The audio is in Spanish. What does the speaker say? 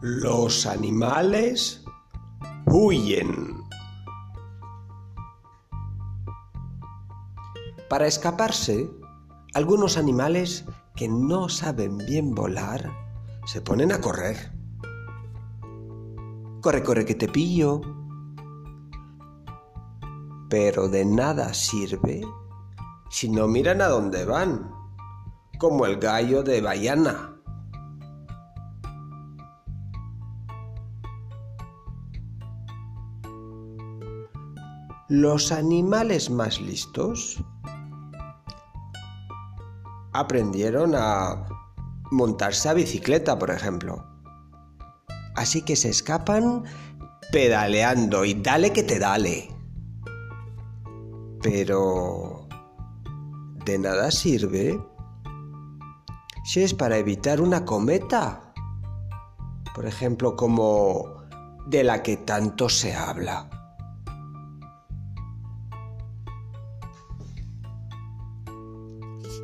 Los animales huyen. Para escaparse, algunos animales que no saben bien volar se ponen a correr. Corre, corre, que te pillo. Pero de nada sirve si no miran a dónde van, como el gallo de Bayana. Los animales más listos aprendieron a montarse a bicicleta, por ejemplo. Así que se escapan pedaleando y dale que te dale. Pero de nada sirve si es para evitar una cometa. Por ejemplo, como de la que tanto se habla.